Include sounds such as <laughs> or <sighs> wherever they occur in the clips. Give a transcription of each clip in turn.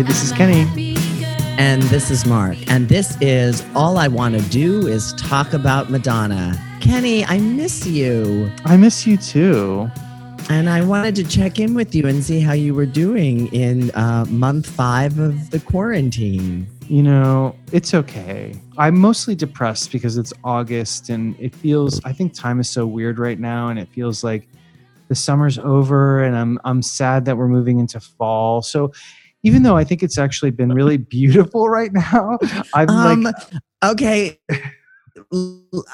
Hi, this is Kenny. And this is Mark. And this is All I Want to Do is Talk About Madonna. Kenny, I miss you. I miss you too. And I wanted to check in with you and see how you were doing in uh, month five of the quarantine. You know, it's okay. I'm mostly depressed because it's August and it feels, I think time is so weird right now and it feels like the summer's over and I'm I'm sad that we're moving into fall. So even though I think it's actually been really beautiful right now, I'm um, like okay. <laughs>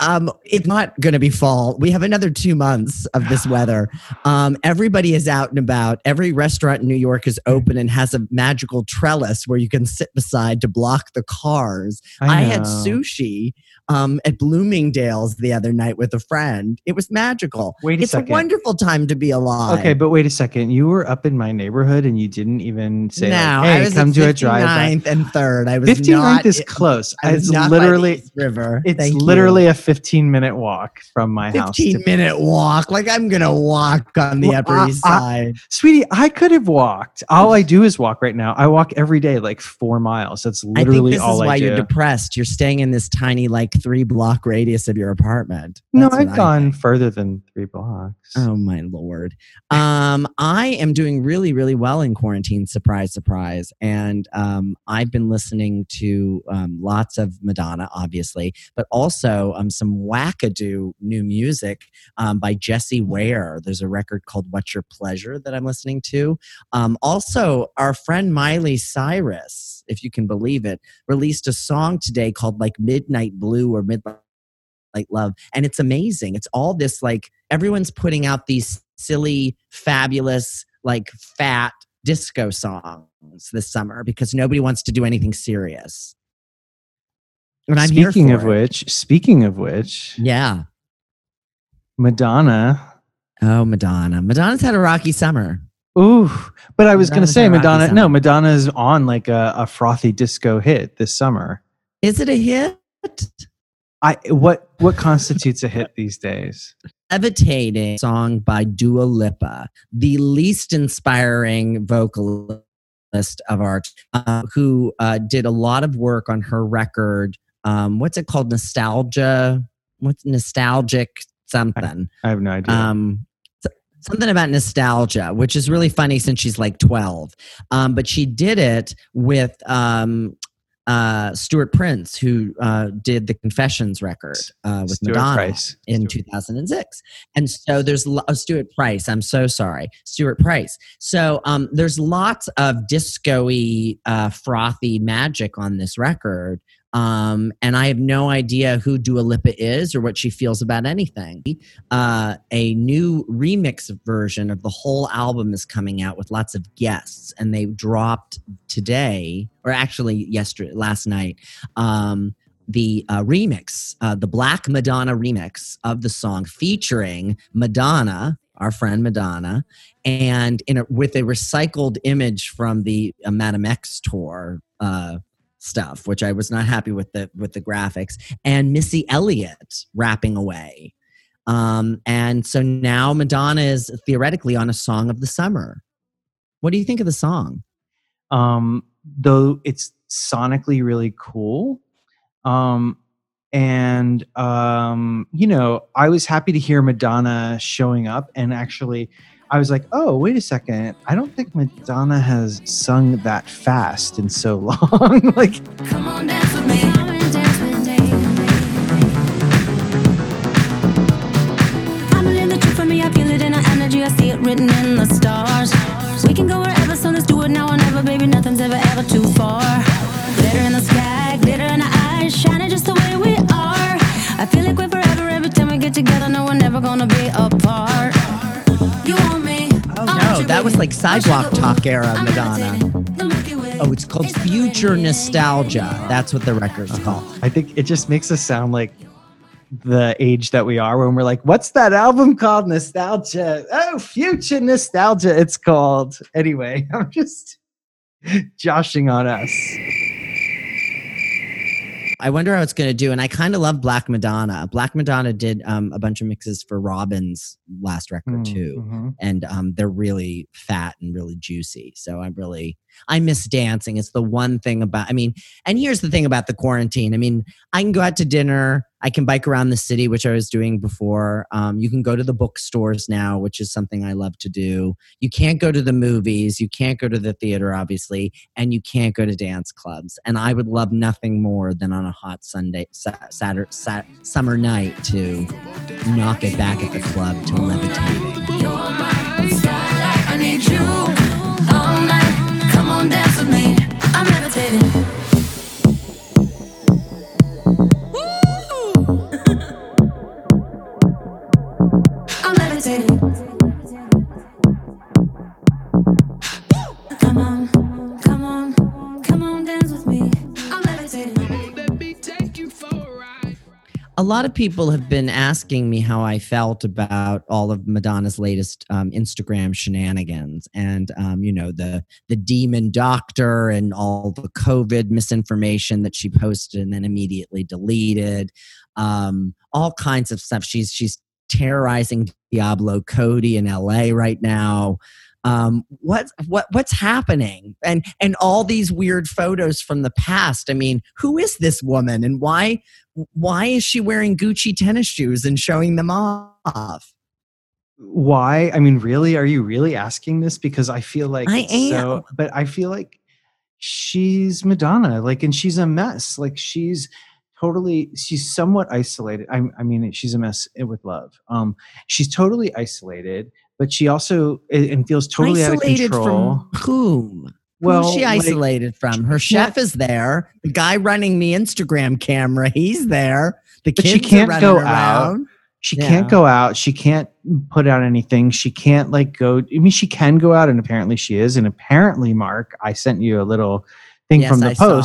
um, it's not going to be fall. We have another two months of this <sighs> weather. Um, everybody is out and about. Every restaurant in New York is open and has a magical trellis where you can sit beside to block the cars. I, I had sushi um, at Bloomingdale's the other night with a friend. It was magical. Wait a it's second. a wonderful time to be alive. Okay, but wait a second. You were up in my neighborhood and you didn't even say, no, like, "Hey, come to a drive." 59th and third. I was 59th is close. it's literally river. It's Thank literally you. A 15 minute walk from my 15 house. 15 minute walk. Like I'm gonna walk on the well, Upper I, East Side, I, sweetie. I could have walked. All I do is walk right now. I walk every day, like four miles. That's literally all I do. Think this is why you're depressed. You're staying in this tiny, like three block radius radius of your apartment. That's no, I've gone further than three blocks. Oh my lord. Um, I am doing really, really well in quarantine. Surprise, surprise. And um, I've been listening to um, lots of Madonna, obviously, but also um, some wackadoo new music um, by Jessie Ware. There's a record called "What's Your Pleasure" that I'm listening to. Um, also, our friend Miley Cyrus, if you can believe it, released a song today called like "Midnight Blue" or "Midnight." love and it's amazing it's all this like everyone's putting out these silly fabulous like fat disco songs this summer because nobody wants to do anything serious and i'm speaking of it. which speaking of which yeah madonna oh madonna madonna's had a rocky summer Ooh, but I was going to say Madonna. No, Madonna's on like a, a frothy disco hit this summer. Is it a hit? I what what constitutes a hit these days? Levitating song by Dua Lipa, the least inspiring vocalist of art, uh, who uh, did a lot of work on her record. Um, what's it called? Nostalgia. What's nostalgic something? I, I have no idea. Um, something about nostalgia, which is really funny since she's like 12. Um, but she did it with um, uh, Stuart Prince, who uh, did the Confessions record uh, with Stuart Madonna Price. in Stuart. 2006. And so there's oh, Stuart Price. I'm so sorry, Stuart Price. So um, there's lots of disco-y, uh, frothy magic on this record. Um, and I have no idea who Dua Lipa is or what she feels about anything. Uh, a new remix version of the whole album is coming out with lots of guests, and they dropped today, or actually yesterday, last night. Um, the uh, remix, uh, the Black Madonna remix of the song featuring Madonna, our friend Madonna, and in a, with a recycled image from the uh, Madame X tour uh, stuff, which I was not happy with the with the graphics, and Missy Elliott rapping away. Um, and so now Madonna is theoretically on a song of the summer. What do you think of the song? Um, though it's sonically really cool. Um, and um, you know, I was happy to hear Madonna showing up and actually I was like, oh, wait a second. I don't think Madonna has sung that fast in so <laughs> long. like, come on, dance like sidewalk talk era Madonna. Oh, it's called Future Nostalgia. That's what the record's uh-huh. called. I think it just makes us sound like the age that we are when we're like, what's that album called? Nostalgia. Oh, Future Nostalgia, it's called. Anyway, <laughs> I'm just joshing on us. I wonder how it's going to do. And I kind of love Black Madonna. Black Madonna did um, a bunch of mixes for Robyn's last record too, Mhm. and um, they're really fat and really juicy. So I'm really I miss dancing. It's the one thing about. I mean, and here's the thing about the quarantine. I mean, I can go out to dinner. I can bike around the city, which I was doing before. Um, you can go to the bookstores now, which is something I love to do. You can't go to the movies. You can't go to the theater, obviously, and you can't go to dance clubs. And I would love nothing more than on a hot Sunday, sa- Saturday, sa- summer night to knock it back at the club to levitating. Lot of people have been asking me how I felt about all of Madonna's latest um, Instagram shenanigans, and um, you know the the demon doctor and all the COVID misinformation that she posted and then immediately deleted. Um, all kinds of stuff. She's she's terrorizing Diablo Cody in LA right now. Um, what what what's happening? And and all these weird photos from the past. I mean, who is this woman, and why why is she wearing Gucci tennis shoes and showing them off? Why? I mean, really? Are you really asking this? Because I feel like I it's so, but I feel like she's Madonna, like, and she's a mess. Like, she's totally, she's somewhat isolated. I, I mean, she's a mess with love. Um, she's totally isolated, but she also and feels totally isolated out of control. from whom? well, Who's she like, isolated from? Her chef is there. The guy running the Instagram camera, he's there. The But kids she can't running go out. she Yeah. can't go out she can't put out anything she can't like go i mean she can go out and apparently she is and apparently mark i sent you a little thing Yes, from the I saw.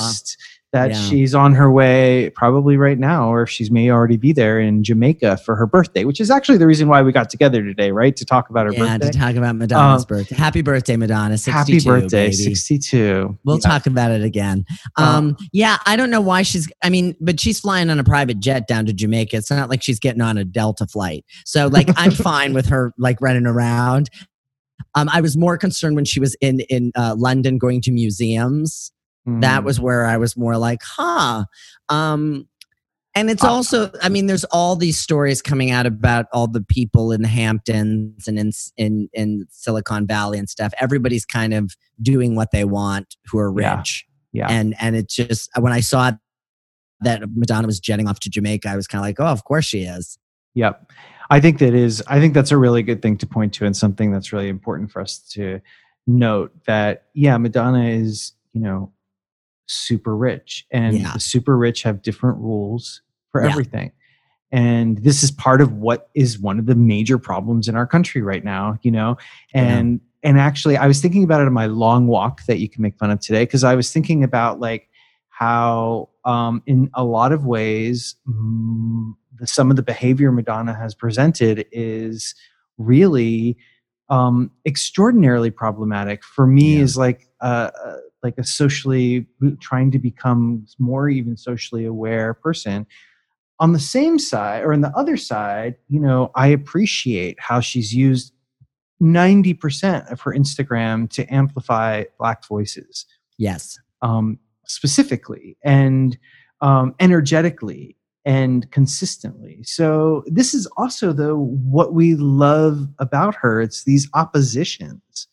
That Yeah. she's on her way probably right now or she may already be there in jamaica for her birthday which is actually the reason why we got together today right to talk about her Yeah, birthday to talk about Madonna's Um, birthday. Happy birthday, Madonna. 62, happy birthday baby. 62 We'll Yeah. talk about it again. Um, Um, yeah, I don't know why she's. I mean, but she's flying on a private jet down to Jamaica. It's not like she's getting on a Delta flight. So, like, I'm <laughs> fine with her like running around. Um, I was more concerned when she was in in uh, London going to museums. That Mm. was where I was more like, huh. Um, and it's Uh, also, I mean, there's all these stories coming out about all the people in the Hamptons and in in in Silicon Valley and stuff. Everybody's kind of doing what they want who are Yeah. rich. Yeah. And and it just when I saw that Madonna was jetting off to Jamaica, I was kind of like, oh, of course she is. Yep. I think that is I think that's a really good thing to point to and something that's really important for us to note that yeah, Madonna is, you know, super rich and Yeah. the super rich have different rules for Yeah. everything. And this is part of what is one of the major problems in our country right now, you know. Yeah. And and actually I was thinking about it in my long walk that you can make fun of today because I was thinking about like how um, in a lot of ways mm, the, some of the behavior madonna has presented is really um, extraordinarily problematic for me Yeah. is like uh, uh, like a socially trying to become more even socially aware person on the same side or on the other side you know i appreciate how she's used 90% of her instagram to amplify black voices Yes. um, specifically and um, energetically and consistently. So this is also though what we love about her. It's these oppositions,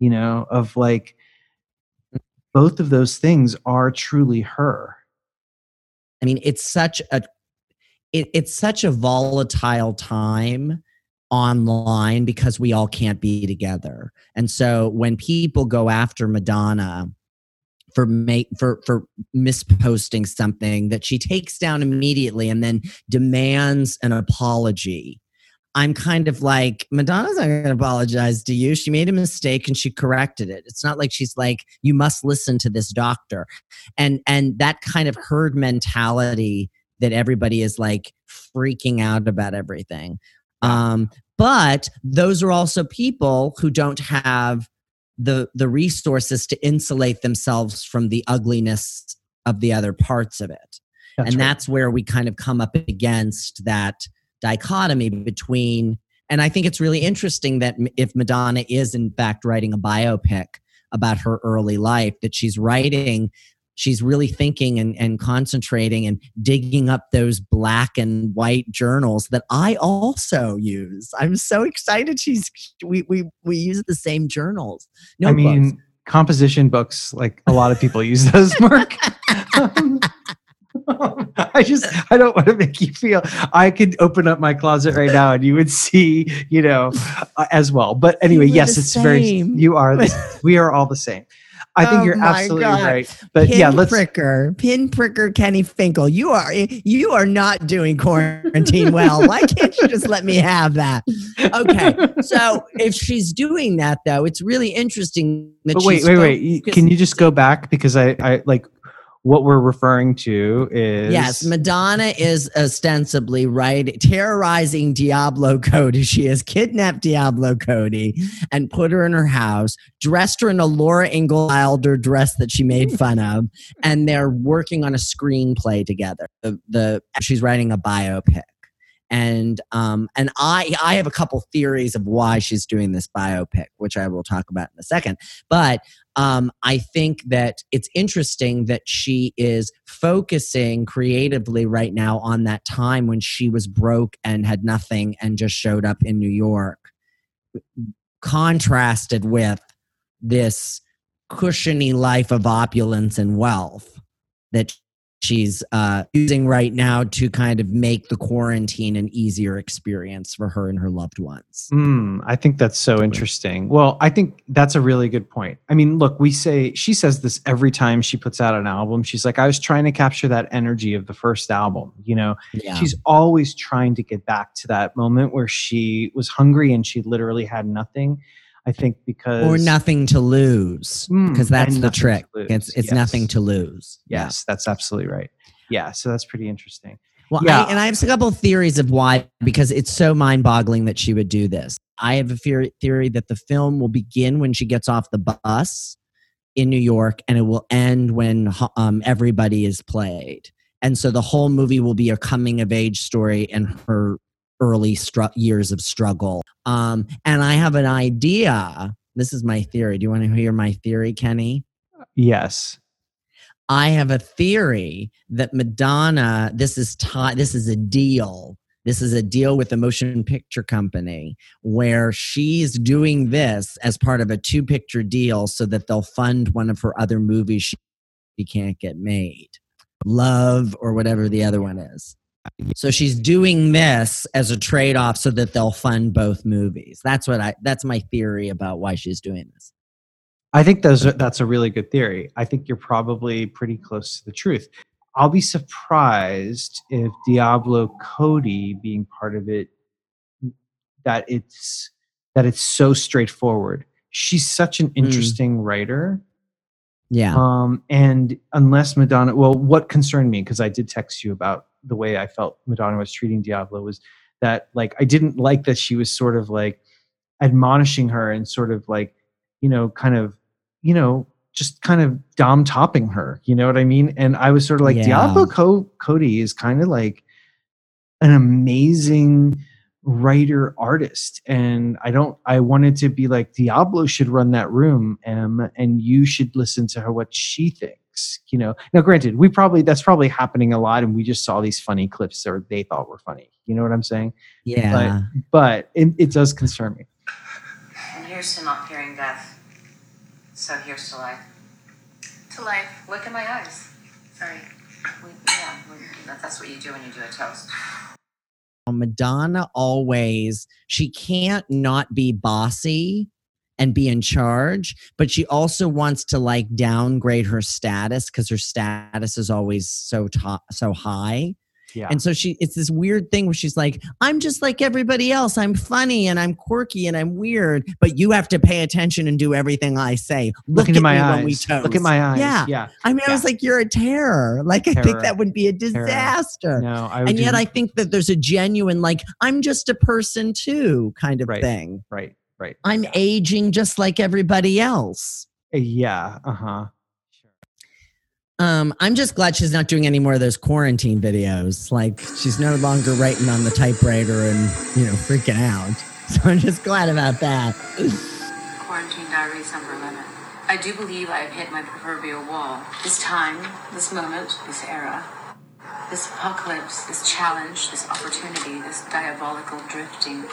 you know, of like both of those things are truly her. I mean, it's such a it, it's such a volatile time online because we all can't be together. And so when people go after Madonna for make for for misposting something that she takes down immediately and then demands an apology. I'm kind of like, Madonna's not going to apologize to you. She made a mistake and she corrected it. It's not like she's like, you must listen to this doctor. And and that kind of herd mentality that everybody is like freaking out about everything. Um, but those are also people who don't have the the resources to insulate themselves from the ugliness of the other parts of it. That's and right. that's where we kind of come up against that dichotomy between and i think it's really interesting that if madonna is in fact writing a biopic about her early life that she's writing she's really thinking and, and concentrating and digging up those black and white journals that i also use i'm so excited she's we we, we use the same journals I notebooks. mean, composition books, like a lot of people use those, Mark. <laughs> Um, <laughs> I just, I don't want to make you feel. I could open up my closet right now and you would see, you know, uh, as well. But anyway, yes, it's very. You are. <laughs> The, we are all the same. I think Oh you're absolutely God. right. But yeah, let's. pricker, pin pricker, Kenny Finkel. You are you are not doing quarantine well. Why can't you just let me have that? Okay, so if she's doing that though, it's really interesting that But wait, wait, wait. Can you just go back because I, I like what we're referring to is Yes, Madonna is ostensibly right terrorizing Diablo Cody. <laughs> She has kidnapped Diablo Cody and put her in her house, dressed her in a Laura Ingalls Wilder dress that she made <laughs> fun of, and they're working on a screenplay together. The, the she's writing a biopic. And um and I I have a couple theories of why she's doing this biopic, which I will talk about in a second. But um, I think that it's interesting that she is focusing creatively right now on that time when she was broke and had nothing and just showed up in New York, contrasted with this cushiony life of opulence and wealth that she's uh, using right now to kind of make the quarantine an easier experience for her and her loved ones. Mm, I think that's so interesting. Well, I think that's a really good point. I mean, look, we say she says this every time she puts out an album. She's like, I was trying to capture that energy of the first album. You know, Yeah. she's always trying to get back to that moment where she was hungry and she literally had nothing. I think because or nothing to lose Mm, because that's the trick it's it's yes. nothing to lose Yes, that's absolutely right. Yeah, so that's pretty interesting. well Yeah. I, and i have a couple of theories of why because it's so mind-boggling that she would do this i have a theory, theory that the film will begin when she gets off the bus in new york and it will end when um, everybody is played and so the whole movie will be a coming of age story and her early stru- years of struggle um, and i have an idea this is my theory do you want to hear my theory kenny Yes. I have a theory that Madonna, this is ti this is a deal. This is a deal with the motion picture company where she's doing this as part of a two picture deal so that they'll fund one of her other movies she can't get made. Love or whatever the other one is. So she's doing this as a trade off so that they'll fund both movies. That's what I that's my theory about why she's doing this. I think those are, that's a really good theory. I think you're probably pretty close to the truth. I'll be surprised if Diablo Cody being part of it that it's that it's so straightforward. She's such an hmm. interesting writer. Yeah. Um, and unless Madonna, well, what concerned me because I did text you about the way I felt Madonna was treating Diablo was that like I didn't like that she was sort of like admonishing her and sort of like you know kind of you know just kind of dom topping her. You know what I mean? And I was sort of like Yeah. Diablo Co- Cody is kind of like an amazing writer artist and i don't i wanted to be like diablo should run that room em and you should listen to her what she thinks you know now granted we probably that's probably happening a lot and we just saw these funny clips or they thought were funny you know what i'm saying Yeah. but it, it does concern me And here's to not fearing death. So here's to life. To life. Look in my eyes. Sorry. We, yeah, we, that's what you do when you do a toast. Madonna always, she can't not be bossy and be in charge, but she also wants to like downgrade her status because her status is always so top, so high. Yeah And so she, it's this weird thing where she's like, I'm just like everybody else. I'm funny and I'm quirky and I'm weird, but you have to pay attention and do everything I say. Look, look into at my me eyes when we look at my eyes Yeah. yeah I mean, I was Yeah. like, you're a terror. Like, I think that would be a Terror. disaster no i would and yet do- I think that there's a genuine like I'm just a person too kind of Right. thing. right right I'm yeah. aging just like everybody else. yeah uh-huh Um, I'm just glad she's not doing any more of those quarantine videos. Like she's no longer writing on the typewriter and you know freaking out. <laughs> So I'm just glad about that. Quarantine Diaries number 11. I do believe I have hit my proverbial wall. This time, this moment, this era, this apocalypse, this challenge, this opportunity, this diabolical drifting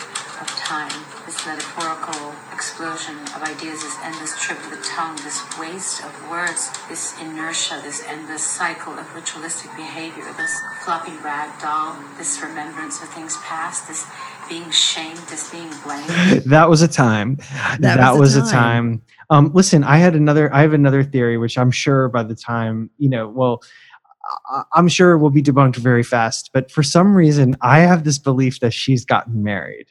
of time, this metaphorical explosion of ideas, this endless trip of the tongue, this waste of words, this inertia, this endless cycle of ritualistic behavior, this floppy rag doll, this remembrance of things past, this being shamed, this being blamed. <laughs> that was a time. That, was was, a a time. time. Um, listen, I had another. I have another theory, which I'm sure by the time you know, well, I- I'm sure it will be debunked very fast. But for some reason, I have this belief that she's gotten married.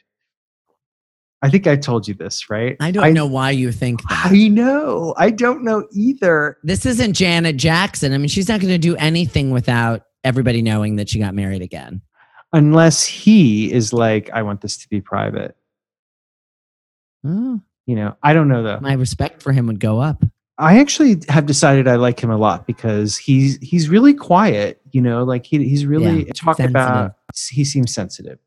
I think I told you this, right? I don't know why you think that. I know. I don't know either. This isn't Janet Jackson. I mean, she's not going to do anything without everybody knowing that she got married again. Unless he is like, I want this to be private. Oh, You know, I don't know though. my respect for him would go up. I actually have decided I like him a lot because he's he's really quiet. You know, like he he's really Yeah, talk sensitive. about. He seems sensitive.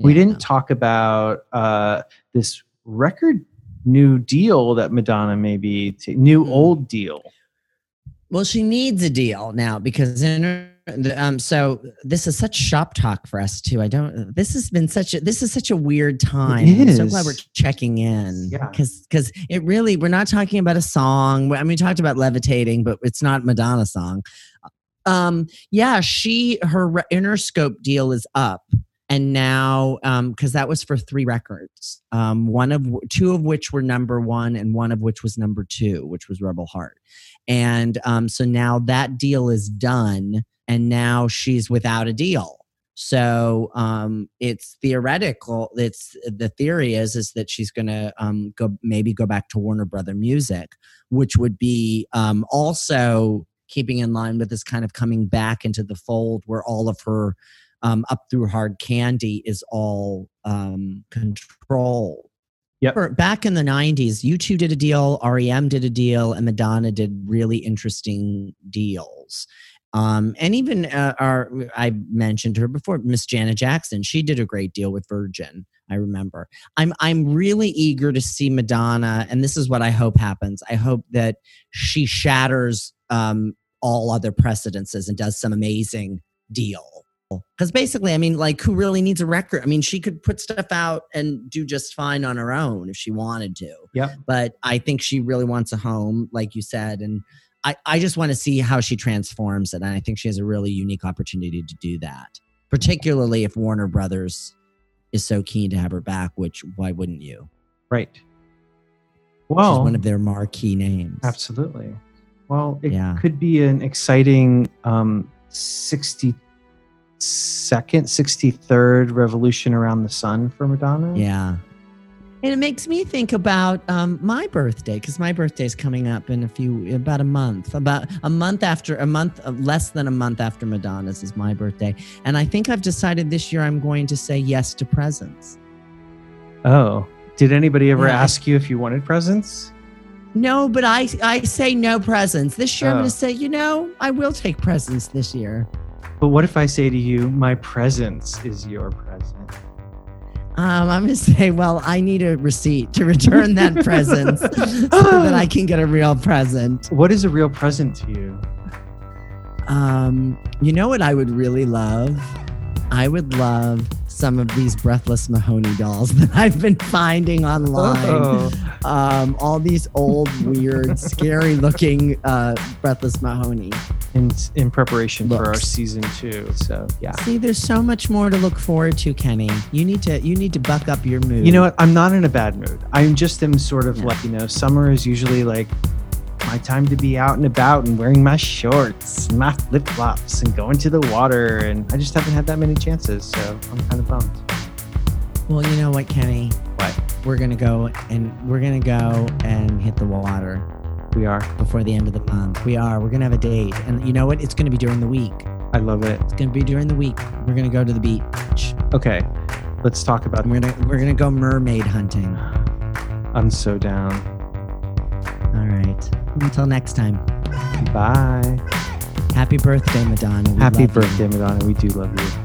We didn't talk about uh, this record new deal that Madonna maybe t- new Mm. old deal. Well, she needs a deal now because in her, um, so this is such shop talk for us too. I don't. This has been such a. This is such a weird time. I'm so glad we're checking in. Yeah. Because because it really we're not talking about a song. I mean, we talked about levitating, but it's not Madonna song. Um. Yeah. She her Interscope deal is up. And now, because that was for three records, um, one of two of which were number one, and one of which was number two, which was Rebel Heart. And um, so now that deal is done, and now she's without a deal. So um, it's theoretical. It's the theory is is that she's going to um, go maybe go back to Warner Brother Music, which would be um, also keeping in line with this kind of coming back into the fold where all of her um, up through hard candy is all um, controlled. Yep. Back in the 90s, U2 did a deal, REM did a deal, and Madonna did really interesting deals. Um, and even uh, our, I mentioned her before, Miss Janet Jackson. She did a great deal with Virgin. I remember. I'm I'm really eager to see Madonna, and this is what I hope happens. I hope that she shatters um, all other precedences and does some amazing deal. Because basically, I mean, like, who really needs a record? I mean, she could put stuff out and do just fine on her own if she wanted to. Yep. But I think she really wants a home, like you said, and I, I just want to see how she transforms it. And I think she has a really unique opportunity to do that, particularly if Warner Brothers is so keen to have her back, which why wouldn't you? Right. Well, She's one of their marquee names. absolutely. Well, it Yeah. could be an exciting um, 60 second, 63rd revolution around the sun for Madonna. Yeah. And it makes me think about um, my birthday because my birthday is coming up in a few, about a month, about a month after, a month, uh, less than a month after Madonna's is my birthday. And I think I've decided this year I'm going to say yes to presents. Oh, did anybody ever Yeah, ask you if you wanted presents? No, but I, I say no presents. This year I'm Oh. going to say, you know, I will take presents this year. But what if I say to you, my presence is your present? Um, I'm going to say, well, I need a receipt to return that <laughs> present so that I can get a real present. What is a real present to you? Um, you know what I would really love? I would love some of these breathless Mahoney dolls <laughs> that I've been finding online. Oh, Um, all these old, weird, scary looking uh, breathless Mahoney. In, in preparation for our season two. So yeah. See, there's so much more to look forward to, Kenny. You need to you need to buck up your mood. You know what? I'm not in a bad mood. I'm just am sort of Yeah. like, you know, summer is usually like my time to be out and about and wearing my shorts, and my flip flops, and going to the water. And I just haven't had that many chances. So I'm kind of bummed. Well, you know what, Kenny? What? We're gonna go and we're gonna go and hit the water We are. before the end of the month. We are. We're gonna have a date, and you know what? It's gonna be during the week. I love it. It's gonna be during the week. We're gonna go to the beach. Okay. Let's talk about we're gonna we're gonna go mermaid hunting. <gasps> I'm so down. All right. Until next time. Bye. Happy birthday, Madonna. We Happy love you. birthday, Madonna. We do love you.